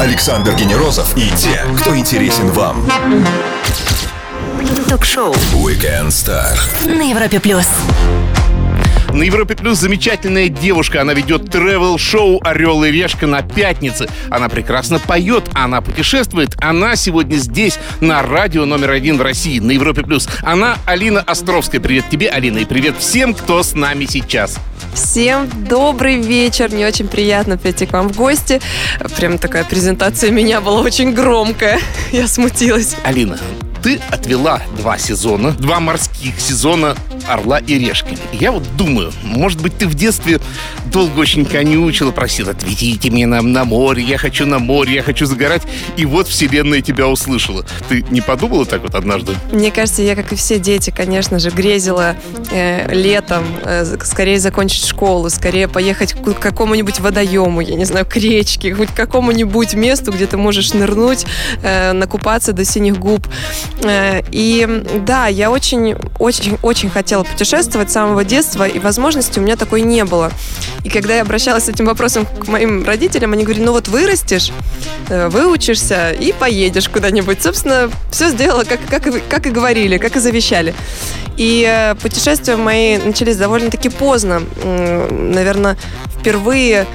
Александр Генерозов и те, кто интересен вам. Ток-шоу Weekend Star. на Европе плюс. На Европе Плюс замечательная девушка. Она ведет тревел-шоу «Орел и решка» на пятнице. Она прекрасно поет, она путешествует. Она сегодня здесь, на радио номер один в России, на Европе Плюс. Она Алина Островская. Привет тебе, Алина, и привет всем, кто с нами сейчас. Всем добрый вечер. Мне очень приятно прийти к вам в гости. Прям такая презентация меня была очень громкая. Я смутилась. Алина, ты отвела два сезона, два морских сезона «Орла и решки». Я вот думаю, может быть, ты в детстве долго очень конючила, просила, отведите меня на, на море, я хочу на море, я хочу загорать. И вот вселенная тебя услышала. Ты не подумала так вот однажды? Мне кажется, я, как и все дети, конечно же, грезила э, летом э, скорее закончить школу, скорее поехать к какому-нибудь водоему, я не знаю, к речке, хоть к какому-нибудь месту, где ты можешь нырнуть, э, накупаться до синих губ. Э, и да, я очень, очень, очень хотела путешествовать с самого детства, и возможности у меня такой не было. И когда я обращалась с этим вопросом к моим родителям, они говорили, ну вот вырастешь, э, выучишься и поедешь куда-нибудь. Собственно, все сделала, как, как, и- как и говорили, как и завещали. И э, путешествия мои начались довольно-таки поздно. Наверное, впервые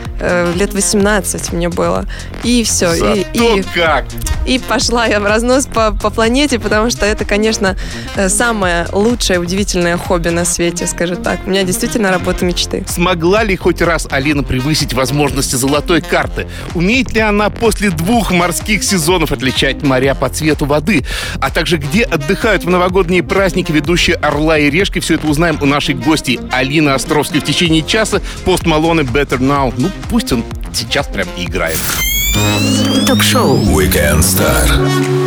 лет 18 мне было. И все. Зато И, и, как! и пошла я в разнос по, по планете, потому что это, конечно, э, самое лучшее, удивительное хобби на свете, скажу так. У меня действительно работа мечты. Смогла ли хоть раз Алина превысить возможности золотой карты? Умеет ли она после двух морских сезонов отличать моря по цвету воды? А также где отдыхают в новогодние праздники ведущие «Орла и решки»? Все это узнаем у нашей гости Алины Островской в течение часа. Пост Малone Better Now. Ну, пусть он сейчас прям и играет. Ток-шоу Weekend Star.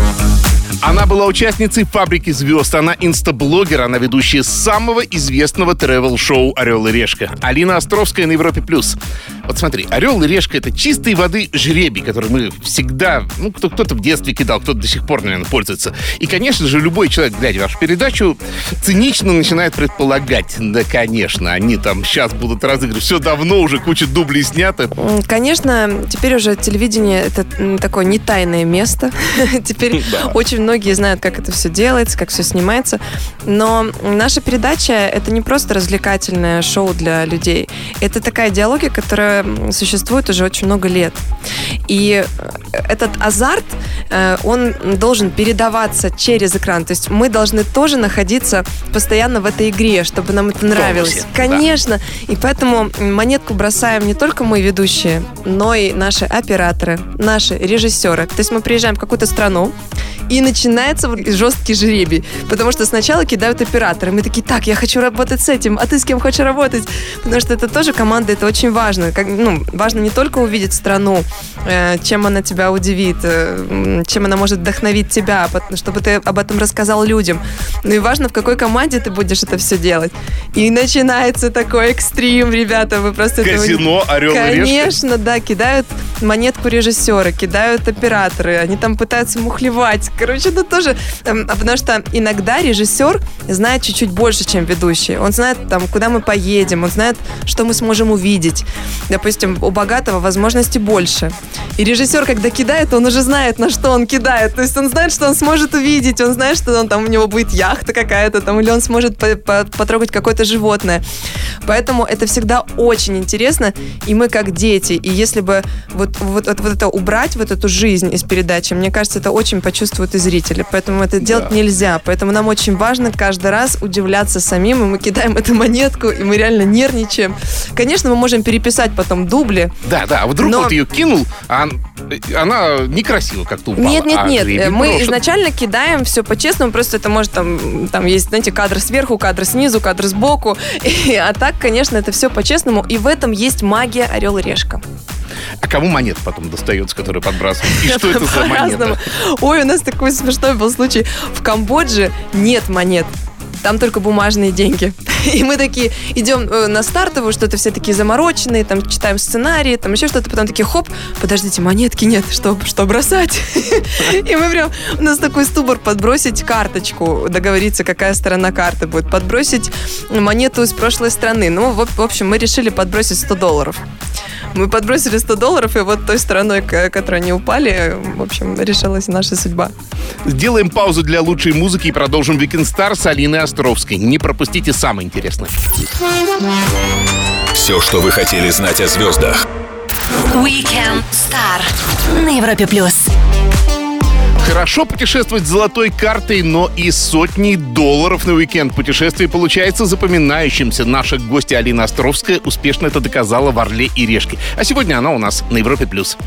Она была участницей «Фабрики звезд». Она инстаблогер, она ведущая самого известного тревел-шоу «Орел и решка». Алина Островская на Европе+. плюс. Вот смотри, «Орел и решка» — это чистой воды жребий, который мы всегда... Ну, кто- кто-то в детстве кидал, кто-то до сих пор, наверное, пользуется. И, конечно же, любой человек, глядя вашу передачу, цинично начинает предполагать. Да, конечно, они там сейчас будут разыгрывать. Все давно уже, куча дублей снято. Конечно, теперь уже телевидение это м, такое не тайное место. Теперь Да. очень многие знают, как это все делается, как все снимается. Но наша передача это не просто развлекательное шоу для людей. Это такая идеология, которая существует уже очень много лет. И э, этот азарт, э, он должен передаваться через экран. То есть мы должны тоже находиться постоянно в этой игре, чтобы нам это нравилось. тонусе, да. Конечно. И поэтому монетку бросаем не только мы ведущие, но и наши операторы, наши режиссеры. То есть мы приезжаем в какую-то страну, и начинается жесткий жребий. Потому что сначала кидают операторы. Мы такие, так, я хочу работать с этим, а ты с кем хочешь работать? Потому что это тоже команда, это очень важно. Как, ну, важно не только увидеть страну, э, чем она тебя удивит, э, чем она может вдохновить тебя, пот- чтобы ты об этом рассказал людям. Ну и важно, в какой команде ты будешь это все делать. И начинается такой экстрим, ребята, вы просто... этого Казино «Орел и решка». Конечно, да, кидают монетку режиссера, кидают операторы, они там пытаются мухлевать. Короче, это тоже... эм, а Потому что иногда режиссер знает чуть-чуть больше, чем ведущий. Он знает, там, куда мы поедем, он знает, что мы сможем увидеть. Допустим, у богатого возможностей больше. И режиссер, когда кидает, он уже знает, на что он кидает. То есть он знает, что он сможет увидеть, он знает, что он, там, у него будет яхта какая-то, там, или он сможет по- по- потрогать какое-то животное. Поэтому это всегда очень интересно, и мы как дети. И если бы вот, вот, вот, вот это убрать, вот эту жизнь из передачи, мне кажется, это очень почувствуют и зрители. Поэтому это делать нельзя. Поэтому нам очень важно каждый раз удивляться самим, и мы кидаем эту монетку, и мы реально нервничаем. Конечно, мы можем переписать потом дубли, Да, да, а вдруг Но- вот ее кинул, а он- она некрасиво как-то упала. Нет, нет, а нет. жребий Мы брошен. изначально кидаем все по-честному, просто это может там, там есть, знаете, кадр сверху, кадр снизу, кадр сбоку. И- а так, конечно, это все по-честному. И в этом есть магия Орел и Решка. А кому монета потом достается, которую подбрасывают? И что это за монета? Ой, у нас такой смешной был случай. В Камбодже нет монет. Там только бумажные деньги. И мы такие идем э, на стартовую, что-то все такие замороченные, там читаем сценарии, там еще что-то, потом такие, хоп, подождите, монетки нет, что, что бросать? И мы прям, у нас такой стубор подбросить карточку, договориться, какая сторона карты будет, подбросить монету из прошлой страны. Ну, в общем, мы решили подбросить 100 долларов. Мы подбросили 100 долларов, и вот той стороной, которой они упали, в общем, решилась наша судьба. Сделаем паузу для лучшей музыки и продолжим Weekend Star с Алиной Островской. Не пропустите самое интересное. Все, что вы хотели знать о звездах. Weekend Star на Европе плюс. Хорошо путешествовать с золотой картой, но и сотни долларов на уикенд путешествий получается запоминающимся. Наша гостья Алина Островская успешно это доказала в «Орле и Решке». А сегодня она у нас на Европе+. плюс.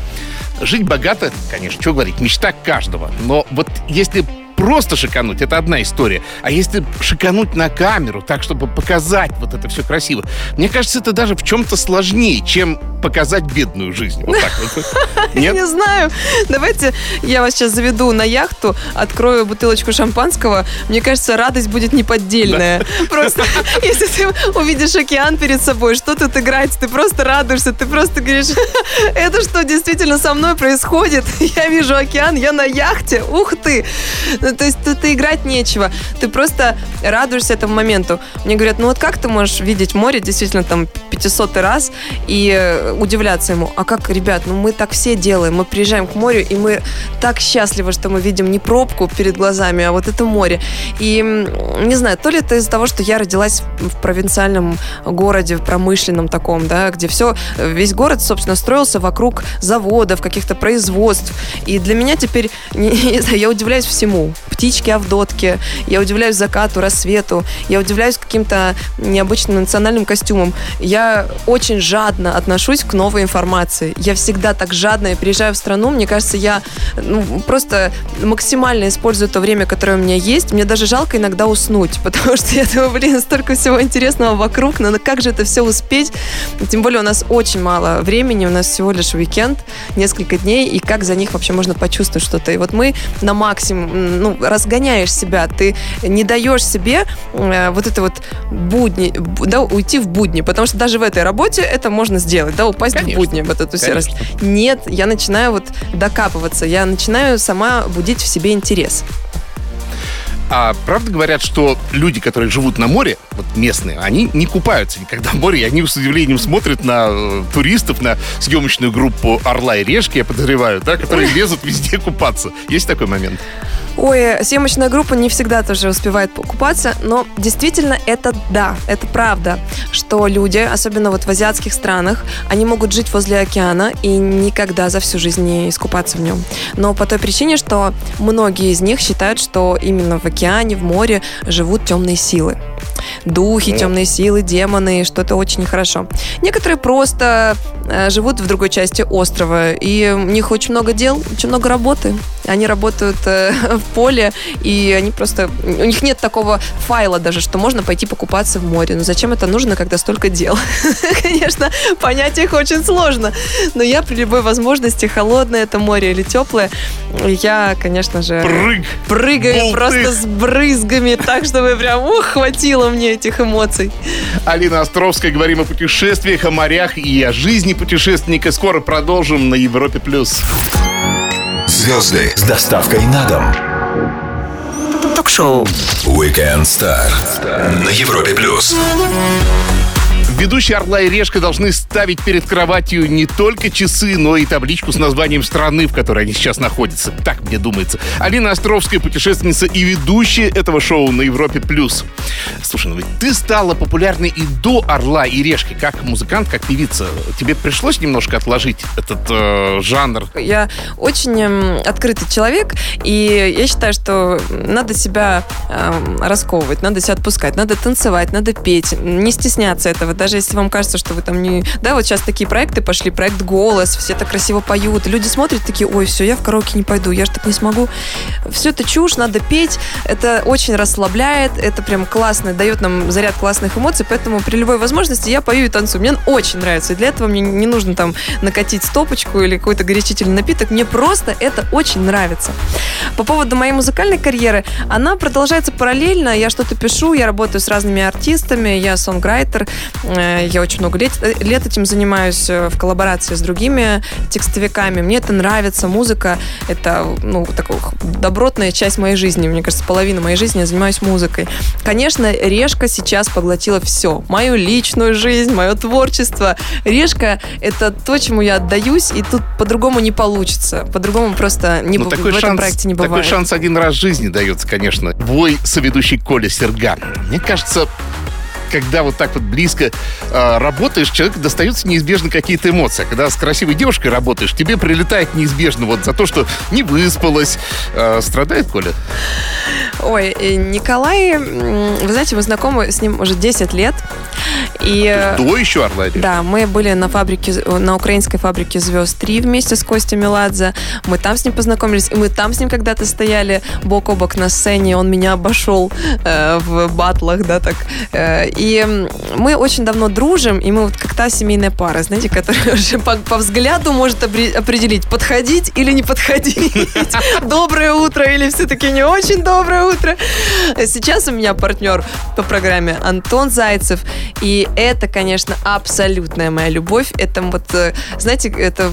Жить богато, конечно, что говорить, мечта каждого. Но вот если просто шикануть, это одна история. А если шикануть на камеру, так, чтобы показать вот это все красиво, мне кажется, это даже в чем-то сложнее, чем показать бедную жизнь. Вот так вот. Нет? Не знаю. Давайте я вас сейчас заведу на яхту, открою бутылочку шампанского. Мне кажется, радость будет неподдельная. Да. Просто если ты увидишь океан перед собой, что тут играть, ты просто радуешься, ты просто говоришь, это что действительно со мной происходит? Я вижу океан, я на яхте, ух ты! Ну, то есть тут играть нечего. Ты просто радуешься этому моменту. Мне говорят, ну вот как ты можешь видеть море действительно там 500 раз и э, удивляться ему. А как, ребят, ну мы так все делаем. Мы приезжаем к морю, и мы так счастливы, что мы видим не пробку перед глазами, а вот это море. И не знаю, то ли это из-за того, что я родилась в провинциальном городе, в промышленном таком, да, где все, весь город, собственно, строился вокруг заводов, каких-то производств. И для меня теперь, не, не знаю, я удивляюсь всему. Птички, авдотки, я удивляюсь закату, рассвету, я удивляюсь каким-то необычным национальным костюмам. Я очень жадно отношусь к новой информации. Я всегда так жадно и приезжаю в страну. Мне кажется, я ну, просто максимально использую то время, которое у меня есть. Мне даже жалко иногда уснуть, потому что я думаю, блин, столько всего интересного вокруг, но как же это все успеть? Тем более у нас очень мало времени, у нас всего лишь уикенд, несколько дней, и как за них вообще можно почувствовать что-то. И вот мы на максимум, ну, разгоняешь себя, ты не даешь себе э, вот это вот будни, да, уйти в будни, потому что даже в этой работе это можно сделать, да, упасть Конечно. в будни, вот эту серость. Нет, я начинаю вот докапываться, я начинаю сама будить в себе интерес. А правда говорят, что люди, которые живут на море, вот местные, они не купаются никогда в море, и они с удивлением смотрят на э, туристов, на съемочную группу «Орла и решки», я подозреваю, да, которые лезут везде купаться. Есть такой момент? Ой, съемочная группа не всегда тоже успевает покупаться, но действительно это да, это правда, что люди, особенно вот в азиатских странах, они могут жить возле океана и никогда за всю жизнь не искупаться в нем. Но по той причине, что многие из них считают, что именно в океане, в море живут темные силы. Духи, темные силы, демоны, что это очень нехорошо. Некоторые просто э, живут в другой части острова, и у них очень много дел, очень много работы. Они работают э, в поле, и они просто... У них нет такого файла даже, что можно пойти покупаться в море. Но зачем это нужно, когда столько дел? Конечно, понять их очень сложно. Но я при любой возможности, холодное это море или теплое, я, конечно же... Прыг! Прыгаю просто с брызгами, так, чтобы прям, ух, хватило мне этих эмоций. Алина Островская, говорим о путешествиях, о морях и о жизни путешественника. Скоро продолжим на Европе+. плюс. Звезды с доставкой на дом. Ток-шоу. Weekend Star на Европе+. плюс. Ведущие «Орла и решка» должны ставить перед кроватью не только часы, но и табличку с названием страны, в которой они сейчас находятся. Так мне думается. Алина Островская, путешественница и ведущая этого шоу на Европе+. плюс. Слушай, ну ведь ты стала популярной и до «Орла и решки», как музыкант, как певица. Тебе пришлось немножко отложить этот э, жанр? Я очень э, открытый человек, и я считаю, что надо себя э, расковывать, надо себя отпускать, надо танцевать, надо петь, не стесняться этого, да, даже если вам кажется, что вы там не... Да, вот сейчас такие проекты пошли, проект «Голос», все так красиво поют, люди смотрят такие, ой, все, я в караоке не пойду, я же так не смогу. Все это чушь, надо петь, это очень расслабляет, это прям классно, дает нам заряд классных эмоций, поэтому при любой возможности я пою и танцую. Мне очень нравится, и для этого мне не нужно там накатить стопочку или какой-то горячительный напиток, мне просто это очень нравится. По поводу моей музыкальной карьеры, она продолжается параллельно, я что-то пишу, я работаю с разными артистами, я сонграйтер, я очень много лет, лет этим занимаюсь э, в коллаборации с другими текстовиками. Мне это нравится, музыка — это ну, такая добротная часть моей жизни. Мне кажется, половина моей жизни я занимаюсь музыкой. Конечно, Решка сейчас поглотила все. Мою личную жизнь, мое творчество. Решка — это то, чему я отдаюсь, и тут по-другому не получится. По-другому просто не, ну, в, такой в этом шанс, проекте не бывает. Такой шанс один раз в жизни дается, конечно. Бой соведущий Коля Серган. Мне кажется, когда вот так вот близко э, работаешь, человеку достаются неизбежно какие-то эмоции. А когда с красивой девушкой работаешь, тебе прилетает неизбежно вот за то, что не выспалась. Э, страдает Коля? Ой, э, Николай, вы знаете, мы знакомы с ним уже 10 лет. И, а до еще Орла Да, мы были на фабрике, на украинской фабрике «Звезд 3» вместе с Костей Меладзе. Мы там с ним познакомились, и мы там с ним когда-то стояли бок о бок на сцене. Он меня обошел э, в батлах, да, так. Э, и мы очень давно дружим, и мы вот как та семейная пара, знаете, которая уже по, по взгляду может определить, подходить или не подходить. Доброе утро или все-таки не очень доброе утро. Сейчас у меня партнер по программе Антон Зайцев, и это, конечно, абсолютная моя любовь. Это вот, э, знаете, это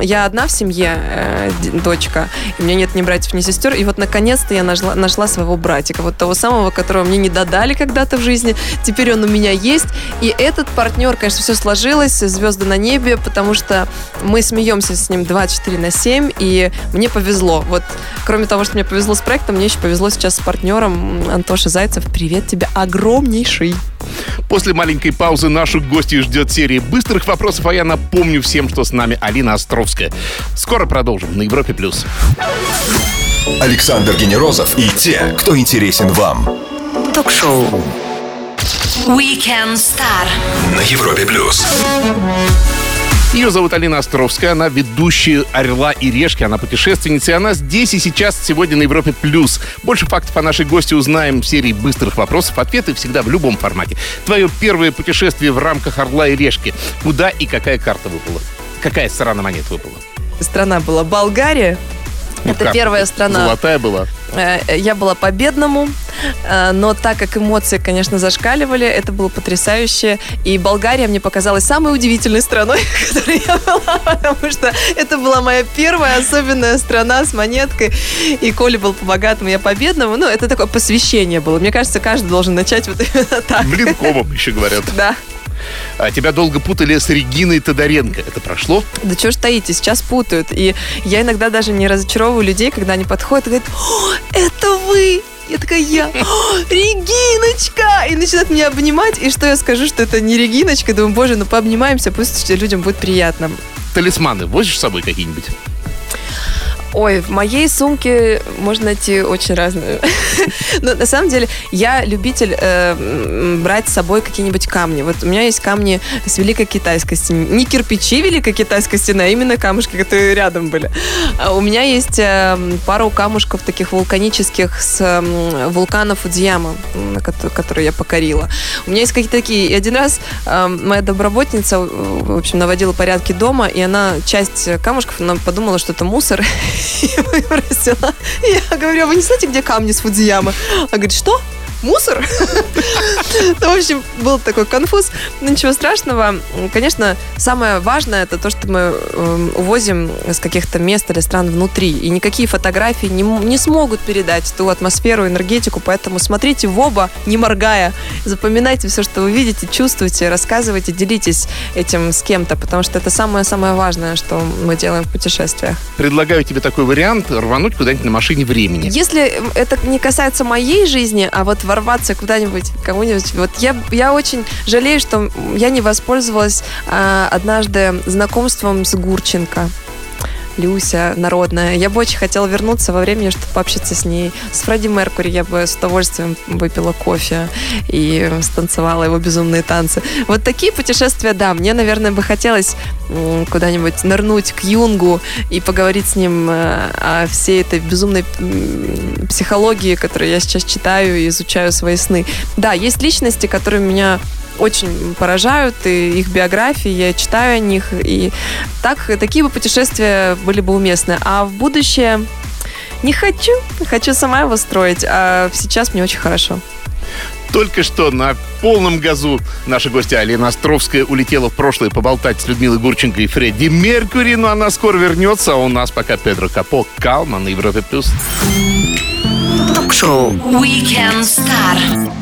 я одна в семье, э, дочка, и у меня нет ни братьев, ни сестер, и вот наконец-то я нашла, нашла своего братика, вот того самого, которого мне не додали когда-то в жизни, теперь он у меня есть, и этот партнер, конечно, все сложилось, звезды на небе, потому что мы смеемся с ним 24 на 7, и мне повезло. Вот, кроме того, что мне повезло с проектом, мне еще повезло сейчас с партнером Антоша Зайцев. Привет тебе огромнейший. После маленькой паузы наших гостей ждет серия быстрых вопросов, а я напомню всем, что с нами Алина Островская. Скоро продолжим на Европе+. плюс. Александр Генерозов и те, кто интересен вам. Ток-шоу Weekend Star на Европе+. плюс. Ее зовут Алина Островская, она ведущая «Орла и решки», она путешественница, и она здесь и сейчас, сегодня на Европе+. плюс. Больше фактов о нашей гости узнаем в серии быстрых вопросов, ответы всегда в любом формате. Твое первое путешествие в рамках «Орла и решки». Куда и какая карта выпала? Какая сторона монет выпала? Страна была Болгария, ну, это как? первая страна. Золотая была. Э, я была по бедному, э, но так как эмоции, конечно, зашкаливали, это было потрясающе. И Болгария мне показалась самой удивительной страной, в которой я была, потому что это была моя первая особенная страна с монеткой. И Коля был по богатому, я по бедному. Ну, это такое посвящение было. Мне кажется, каждый должен начать вот именно так. Блин, комом еще говорят. Да. А тебя долго путали с Региной Тодоренко. Это прошло? Да что ж таите, сейчас путают. И я иногда даже не разочаровываю людей, когда они подходят и говорят, О, это вы! Я такая, я, Региночка! И начинают меня обнимать. И что я скажу, что это не Региночка? Думаю, боже, ну пообнимаемся, пусть людям будет приятно. Талисманы возишь с собой какие-нибудь? Ой, в моей сумке можно найти очень разные. Но на самом деле я любитель э, брать с собой какие-нибудь камни. Вот у меня есть камни с великой китайской стены. Не кирпичи великой китайской стены, а именно камушки, которые рядом были. А у меня есть э, пару камушков таких вулканических с э, вулкана Фудзияма, который я покорила. У меня есть какие-то такие. И один раз э, моя доброботница, в общем, наводила порядки дома, и она часть камушков, она подумала, что это мусор, и выбросила. Я говорю, «А вы не знаете, где камни с Фудзияма? Она говорит, что? Мусор. Ну, в общем, был такой конфуз. Но ничего страшного. Конечно, самое важное это то, что мы эм, увозим с каких-то мест или стран внутри. И никакие фотографии не, не смогут передать ту атмосферу, энергетику. Поэтому смотрите в оба, не моргая. Запоминайте все, что вы видите, чувствуете, рассказывайте, делитесь этим с кем-то, потому что это самое-самое важное, что мы делаем в путешествиях. Предлагаю тебе такой вариант рвануть куда-нибудь на машине времени. Если это не касается моей жизни, а вот в ворваться куда-нибудь, кому-нибудь. Вот я, я очень жалею, что я не воспользовалась а, однажды знакомством с Гурченко. Люся народная. Я бы очень хотела вернуться во времени, чтобы пообщаться с ней. С Фредди Меркури я бы с удовольствием выпила кофе и станцевала его безумные танцы. Вот такие путешествия, да, мне, наверное, бы хотелось куда-нибудь нырнуть к Юнгу и поговорить с ним э, о всей этой безумной психологии, которую я сейчас читаю и изучаю свои сны. Да, есть личности, которые меня очень поражают, и их биографии, я читаю о них, и так, такие бы путешествия были бы уместны. А в будущее не хочу, хочу сама его строить, а сейчас мне очень хорошо. Только что на полном газу наша гостья Алина Островская улетела в прошлое поболтать с Людмилой Гурченко и Фредди Меркьюри, но она скоро вернется, а у нас пока Педро Капо, Калма на Европе+. плюс. Ток-шоу Weekend Star.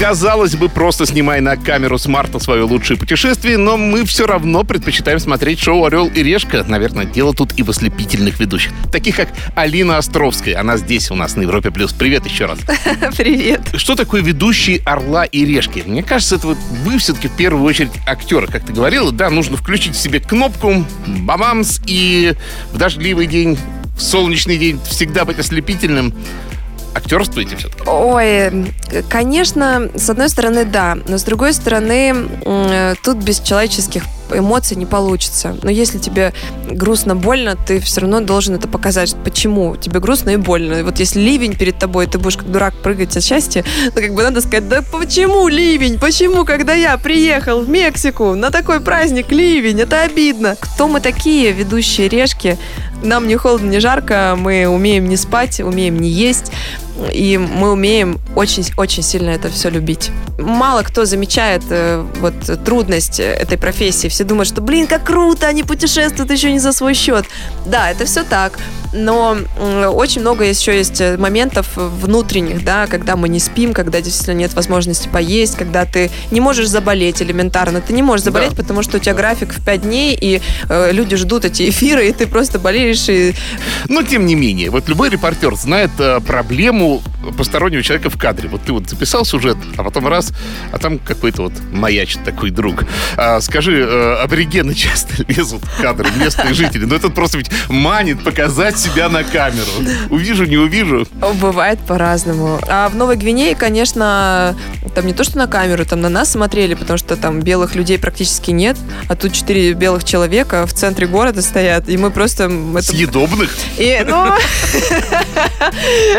Казалось бы, просто снимай на камеру смарта свое лучшее путешествие, но мы все равно предпочитаем смотреть шоу «Орел и решка». Наверное, дело тут и в ослепительных ведущих. Таких, как Алина Островская. Она здесь у нас на Европе+. плюс. Привет еще раз. Привет. Что такое ведущий «Орла и решки»? Мне кажется, это вот вы все-таки в первую очередь актеры. Как ты говорила, да, нужно включить в себе кнопку, бабамс, и в дождливый день, в солнечный день всегда быть ослепительным актерствуете все-таки? Ой, конечно, с одной стороны, да. Но с другой стороны, тут без человеческих эмоций не получится. Но если тебе грустно, больно, ты все равно должен это показать. Почему? Тебе грустно и больно. Вот если ливень перед тобой, ты будешь как дурак прыгать от счастья, то как бы надо сказать, да почему ливень? Почему, когда я приехал в Мексику на такой праздник ливень? Это обидно. Кто мы такие, ведущие решки? Нам не холодно, не жарко, мы умеем не спать, умеем не есть, и мы умеем очень-очень сильно это все любить. Мало кто замечает э, вот трудность этой профессии. Все думают, что, блин, как круто, они путешествуют еще не за свой счет. Да, это все так но очень много еще есть э, моментов внутренних, да, когда мы не спим, когда действительно нет возможности поесть, когда ты не можешь заболеть элементарно. Ты не можешь заболеть, да. потому что у тебя график в 5 дней, и э, люди ждут эти эфиры, и ты просто болеешь. И... Но тем не менее, вот любой репортер знает э, проблему постороннего человека в кадре. Вот ты вот записал сюжет, а потом раз, а там какой-то вот маячит такой друг. А, скажи, э, аборигены часто лезут в кадры, местные жители, но это просто ведь манит показать себя на камеру. Увижу, не увижу. Бывает по-разному. А в Новой Гвинее, конечно, там не то, что на камеру, там на нас смотрели, потому что там белых людей практически нет, а тут четыре белых человека в центре города стоят, и мы просто... Это... Съедобных? И, ну,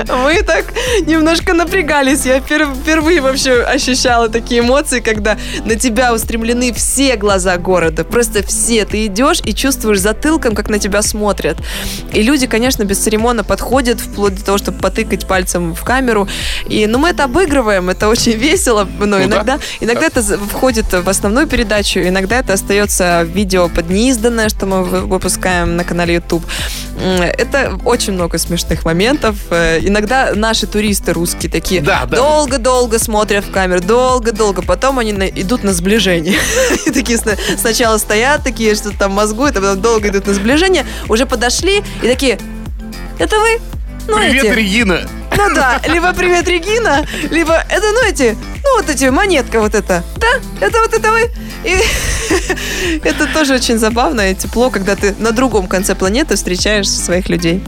мы так немножко напрягались. Я впервые вообще ощущала такие эмоции, когда на тебя устремлены все глаза города. Просто все. Ты идешь и чувствуешь затылком, как на тебя смотрят. И люди, конечно, без церемона подходят, вплоть до того, чтобы потыкать пальцем в камеру. И, ну, мы это обыгрываем, это очень весело, но ну, иногда, да. иногда это входит в основную передачу, иногда это остается видео под неизданное, что мы выпускаем на канале YouTube. Это очень много смешных моментов. Э, иногда наши туристы русские такие да, да. долго-долго смотрят в камеру, долго-долго, потом они на, идут на сближение. И такие сначала стоят, такие что-то там мозгуют, а потом долго идут на сближение, уже подошли и такие, это вы? Ну, Привет, эти. Регина! Ну да, либо привет, Регина, либо это, ну, эти, ну, вот эти, монетка вот эта. Да, это вот это вы. И это тоже очень забавно и тепло, когда ты на другом конце планеты встречаешь своих людей.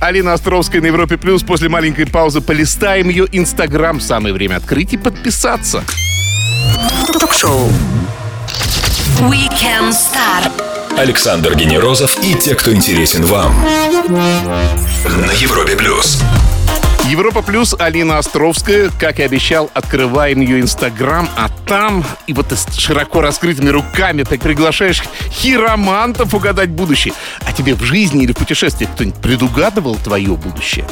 Алина Островская на Европе Плюс. После маленькой паузы полистаем ее Инстаграм. Самое время открыть и подписаться. Ток-шоу. Weekend Star. Александр Генерозов и те, кто интересен вам. На Европе Плюс. Европа Плюс, Алина Островская. Как и обещал, открываем ее Инстаграм, а там и вот с широко раскрытыми руками ты приглашаешь хиромантов угадать будущее. А тебе в жизни или в путешествиях кто-нибудь предугадывал твое будущее?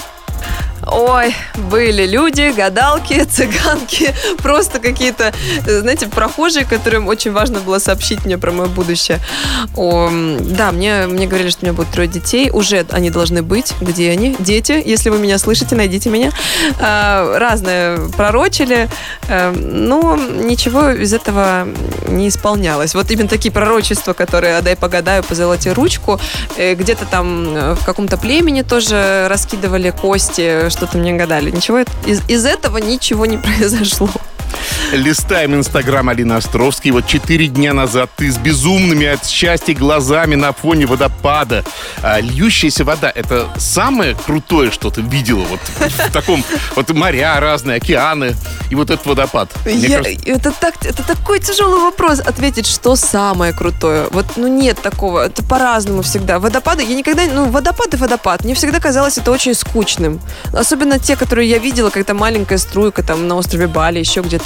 Ой, были люди, гадалки, цыганки, просто какие-то, знаете, прохожие, которым очень важно было сообщить мне про мое будущее. О, да, мне, мне говорили, что у меня будет трое детей. Уже они должны быть. Где они? Дети, если вы меня слышите, найдите меня. А, разные пророчили. А, ну, ничего из этого не исполнялось. Вот именно такие пророчества, которые «дай погадаю, позолоти ручку», э, где-то там э, в каком-то племени тоже раскидывали кости, что-то мне гадали. Ничего из, из этого ничего не произошло. Листаем инстаграм Алины Островской. Вот четыре дня назад ты с безумными от счастья глазами на фоне водопада. А, льющаяся вода — это самое крутое, что ты видела вот в таком... Вот моря разные, океаны и вот этот водопад. Мне Я- кажется, это, так, это такой тяжелый вопрос ответить, что самое крутое. Вот, ну, нет такого. Это по-разному всегда. Водопады, я никогда... Ну, водопад и водопад. Мне всегда казалось это очень скучным. Особенно те, которые я видела, когда маленькая струйка там на острове Бали, еще где-то.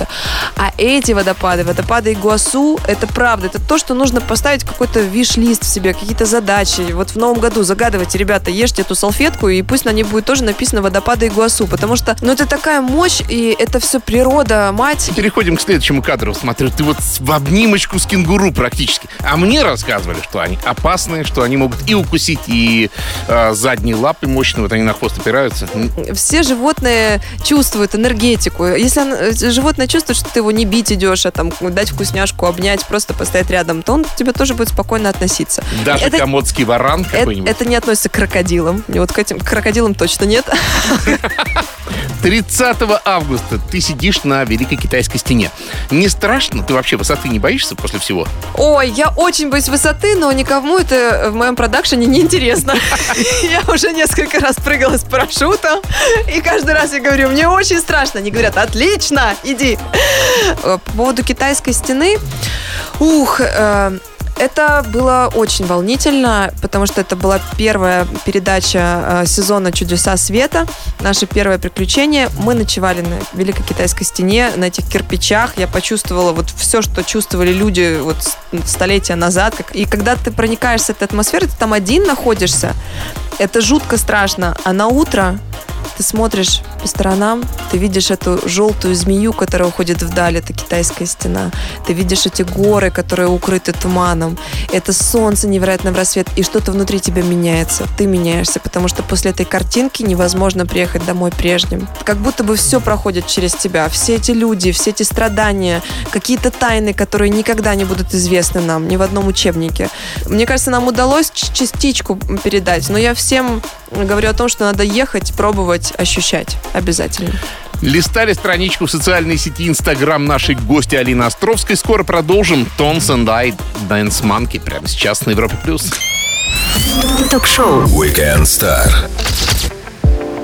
А эти водопады, водопады Игуасу, это правда. Это то, что нужно поставить какой-то виш-лист в себе, какие-то задачи. Вот в новом году загадывайте, ребята, ешьте эту салфетку, и пусть на ней будет тоже написано водопады Игуасу. Потому что, ну, это такая мощь, и это все природа, мать. Переходим к следующему кадру. Смотрю, ты вот в обнимочку с кенгуру практически. А мне рассказывали, что они опасные, что они могут и укусить, и э, задние лапы мощные, вот они на хвост опираются. Все животные чувствуют энергетику. Если оно- животное чувствует, что ты его не бить идешь, а там дать вкусняшку, обнять, просто постоять рядом, то он к тебе тоже будет спокойно относиться. Даже это, комодский варан какой-нибудь. это не относится к крокодилам. И вот к этим к крокодилам точно нет. 30 августа ты сидишь на Великой Китайской стене. Не страшно? Ты вообще высоты не боишься после всего? Ой, я очень боюсь высоты, но никому это в моем продакшене не интересно. Я уже несколько раз прыгала с парашютом, и каждый раз я говорю, мне очень страшно. Они говорят, отлично, иди. Э, По поводу китайской стены, ух, э, это было очень волнительно, потому что это была первая передача э, сезона «Чудеса света», наше первое приключение. Мы ночевали на Великой Китайской стене, на этих кирпичах. Я почувствовала вот все, что чувствовали люди вот с- столетия назад. И когда ты проникаешься в эту атмосферу, ты там один находишься, это жутко страшно. А на утро ты смотришь по сторонам, ты видишь эту желтую змею, которая уходит вдаль, это китайская стена. Ты видишь эти горы, которые укрыты туманом. Это солнце невероятно в рассвет, и что-то внутри тебя меняется. Ты меняешься, потому что после этой картинки невозможно приехать домой прежним. Как будто бы все проходит через тебя. Все эти люди, все эти страдания, какие-то тайны, которые никогда не будут известны нам ни в одном учебнике. Мне кажется, нам удалось частичку передать, но я всем говорю о том, что надо ехать, пробовать, ощущать. Обязательно. Листали страничку в социальной сети Инстаграм нашей гости Алины Островской. Скоро продолжим. Tones and I Dance Monkey прямо сейчас на Европе+. плюс. Ток-шоу. Weekend Star.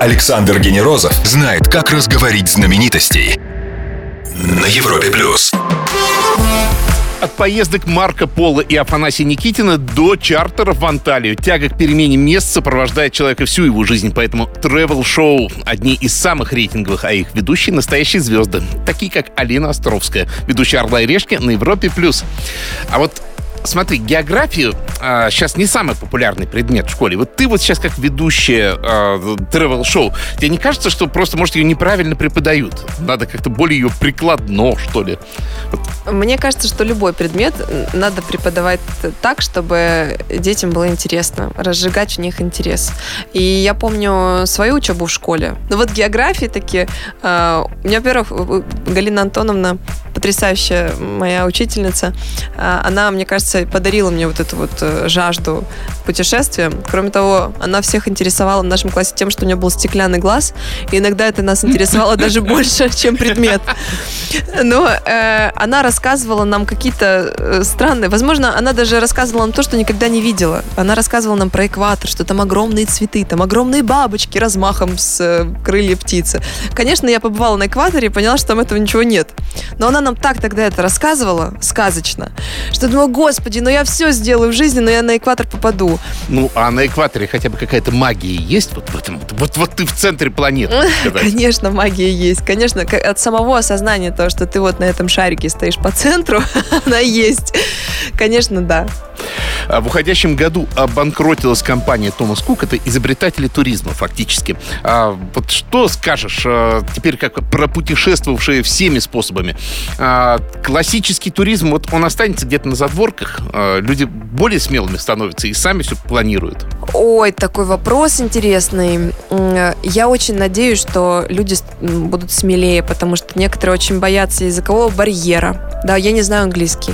Александр Генерозов знает, как разговорить знаменитостей. На Европе плюс. От поездок Марка Пола и Афанасия Никитина до чартеров в Анталию. Тяга к перемене мест сопровождает человека всю его жизнь, поэтому travel-шоу одни из самых рейтинговых, а их ведущие настоящие звезды, такие как Алина Островская, ведущая «Орла и решки» на Европе+. плюс. А вот Смотри, географию а, сейчас не самый популярный предмет в школе. Вот ты вот сейчас как ведущая а, travel-шоу, тебе не кажется, что просто, может, ее неправильно преподают? Надо как-то более ее прикладно, что ли? Мне кажется, что любой предмет надо преподавать так, чтобы детям было интересно, разжигать в них интерес. И я помню свою учебу в школе. Ну вот географии такие. э, У меня, во-первых, Галина Антоновна, потрясающая моя учительница, э, она, мне кажется, подарила мне вот эту вот э, жажду путешествия. Кроме того, она всех интересовала в нашем классе тем, что у нее был стеклянный глаз, и иногда это нас интересовало даже больше, чем предмет. Но э, она рассказывала нам какие-то э, странные... Возможно, она даже рассказывала нам то, что никогда не видела. Она рассказывала нам про экватор, что там огромные цветы, там огромные бабочки размахом с э, крылья птицы. Конечно, я побывала на экваторе и поняла, что там этого ничего нет. Но она нам так тогда это рассказывала, сказочно, что думала, господи, ну я все сделаю в жизни, но я на экватор попаду. Ну, а на экваторе хотя бы какая-то магия есть? Вот вот, вот, вот ты в центре планеты. Конечно, магия есть. Конечно, от самого осознания того, что ты вот на этом шарике стоишь по центру, она есть. Конечно, да. А В уходящем году обанкротилась компания Томас Кук. Это изобретатели туризма, фактически. А вот что скажешь а, теперь как пропутешествовавшие всеми способами? А, классический туризм, вот он останется где-то на задворках. А, люди более смелыми становятся и сами все планируют. Ой, такой вопрос интересный. М, Я очень надеюсь, что люди будут смелее, потому что некоторые очень боятся языкового барьера. Да, я не знаю английский.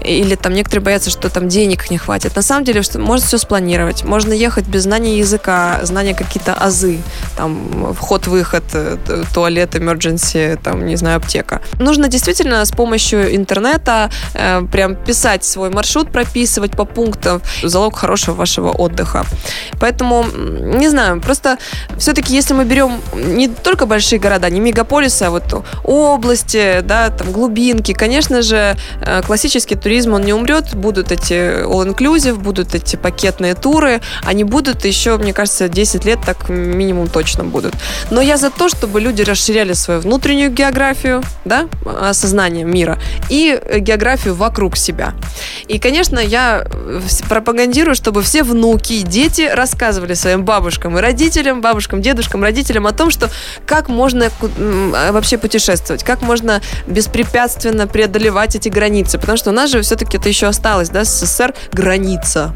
Или там некоторые боятся, что там денег не хватит. На самом деле, что можно все спланировать. Можно ехать без знания языка, знания какие-то азы, там, вход-выход, э, туалет, emergency, там, не знаю, аптека. Нужно действительно с помощью интернета э, прям писать свой маршрут, прописывать по пунктам. Залог хорошего вашего отдыха. Поэтому, не знаю, просто все-таки, если мы берем не только большие города, не мегаполисы, а вот области, да, там, глубинки, конечно же, э, классический туризм, он не умрет, будут эти all-inclusive, будут эти пакетные туры, они будут еще, мне кажется, 10 лет так минимум точно будут. Но я за то, чтобы люди расширяли свою внутреннюю географию, да, осознание мира, и географию вокруг себя. И, конечно, я пропагандирую, чтобы все внуки и дети рассказывали своим бабушкам и родителям, бабушкам, дедушкам, родителям о том, что как можно вообще путешествовать, как можно беспрепятственно преодолевать эти границы. Потому что у нас же все-таки это еще осталось, да, СССР граница.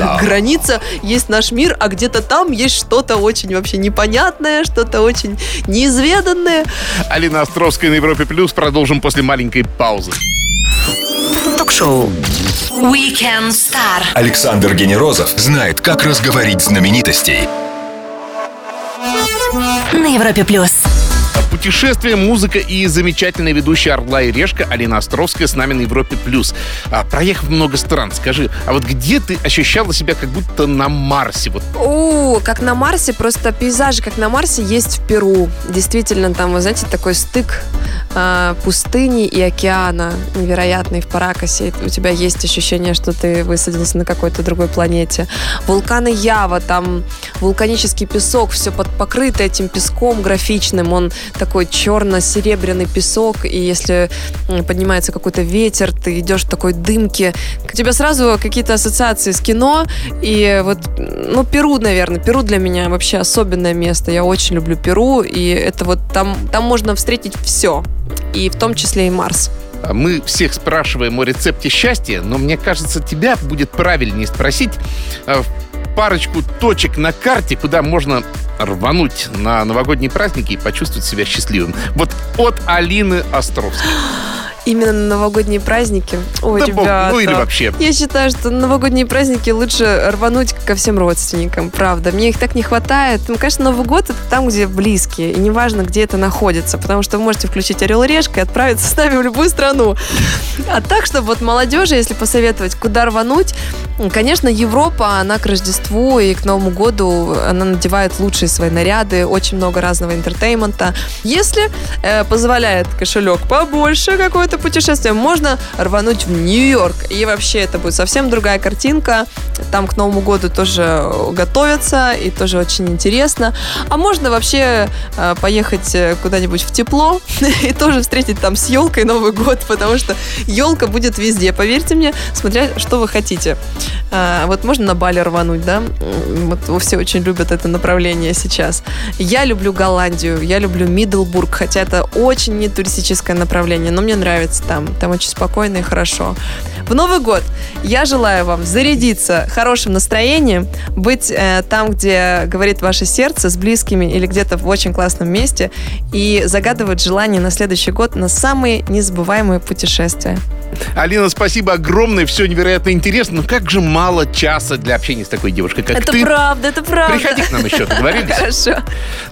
Да. Граница есть наш мир, а где-то там есть что-то очень вообще непонятное, что-то очень неизведанное. Алина Островская на Европе Плюс. Продолжим после маленькой паузы. Ток-шоу Weekend Star. Александр Генерозов знает, как разговорить знаменитостей. На Европе Плюс. Путешествие, музыка и замечательная ведущая «Орла и решка» Алина Островская с нами на Европе+. плюс. А, проехав много стран, скажи, а вот где ты ощущала себя как будто на Марсе? Вот. О, как на Марсе, просто пейзажи, как на Марсе, есть в Перу. Действительно, там, вы знаете, такой стык э, пустыни и океана невероятный в Паракасе. У тебя есть ощущение, что ты высадился на какой-то другой планете. Вулканы Ява, там вулканический песок, все под, покрыто этим песком графичным, он такой черно-серебряный песок, и если поднимается какой-то ветер, ты идешь в такой дымке, у тебя сразу какие-то ассоциации с кино, и вот, ну, Перу, наверное, Перу для меня вообще особенное место, я очень люблю Перу, и это вот там, там можно встретить все, и в том числе и Марс. Мы всех спрашиваем о рецепте счастья, но мне кажется, тебя будет правильнее спросить а, парочку точек на карте, куда можно рвануть на новогодние праздники и почувствовать себя счастливым. Вот от Алины Островской. Именно на новогодние праздники. Ой, да ребята. Бог, ну или вообще. Я считаю, что на новогодние праздники лучше рвануть ко всем родственникам, правда. Мне их так не хватает. Ну, конечно, Новый год это там, где близкие. И неважно, где это находится. Потому что вы можете включить Орел и Решка и отправиться с нами в любую страну. А так, чтобы вот молодежи, если посоветовать, куда рвануть, конечно, Европа, она к Рождеству и к Новому году, она надевает лучшие свои наряды, очень много разного entertainment а. Если э, позволяет кошелек побольше какой-то это путешествие, можно рвануть в Нью-Йорк. И вообще это будет совсем другая картинка. Там к Новому году тоже готовятся, и тоже очень интересно. А можно вообще э, поехать э, куда-нибудь в тепло и тоже встретить там с елкой Новый год, потому что елка будет везде, поверьте мне, смотря что вы хотите. Вот можно на Бали рвануть, да? Вот все очень любят это направление сейчас. Я люблю Голландию, я люблю Миддлбург, хотя это очень не туристическое направление, но мне нравится нравится там. Там очень спокойно и хорошо. В Новый год я желаю вам зарядиться хорошим настроением, быть э, там, где говорит ваше сердце, с близкими или где-то в очень классном месте и загадывать желание на следующий год на самые незабываемые путешествия. Алина, спасибо огромное, все невероятно интересно, но как же мало часа для общения с такой девушкой, как это ты. Это правда, это правда. Приходи к нам еще, договорились? Хорошо.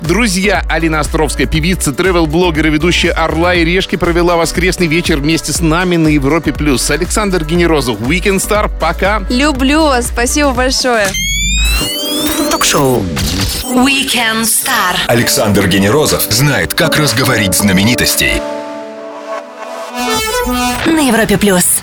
Друзья, Алина Островская, певица, тревел-блогер и ведущая «Орла и решки» провела воскресный вечер вместе с нами на Европе+. плюс. Александр Генерозов, Weekend Star, пока. Люблю вас, спасибо большое. Ток-шоу Weekend Star. Александр Генерозов знает, как разговорить знаменитостей. На Европе Плюс.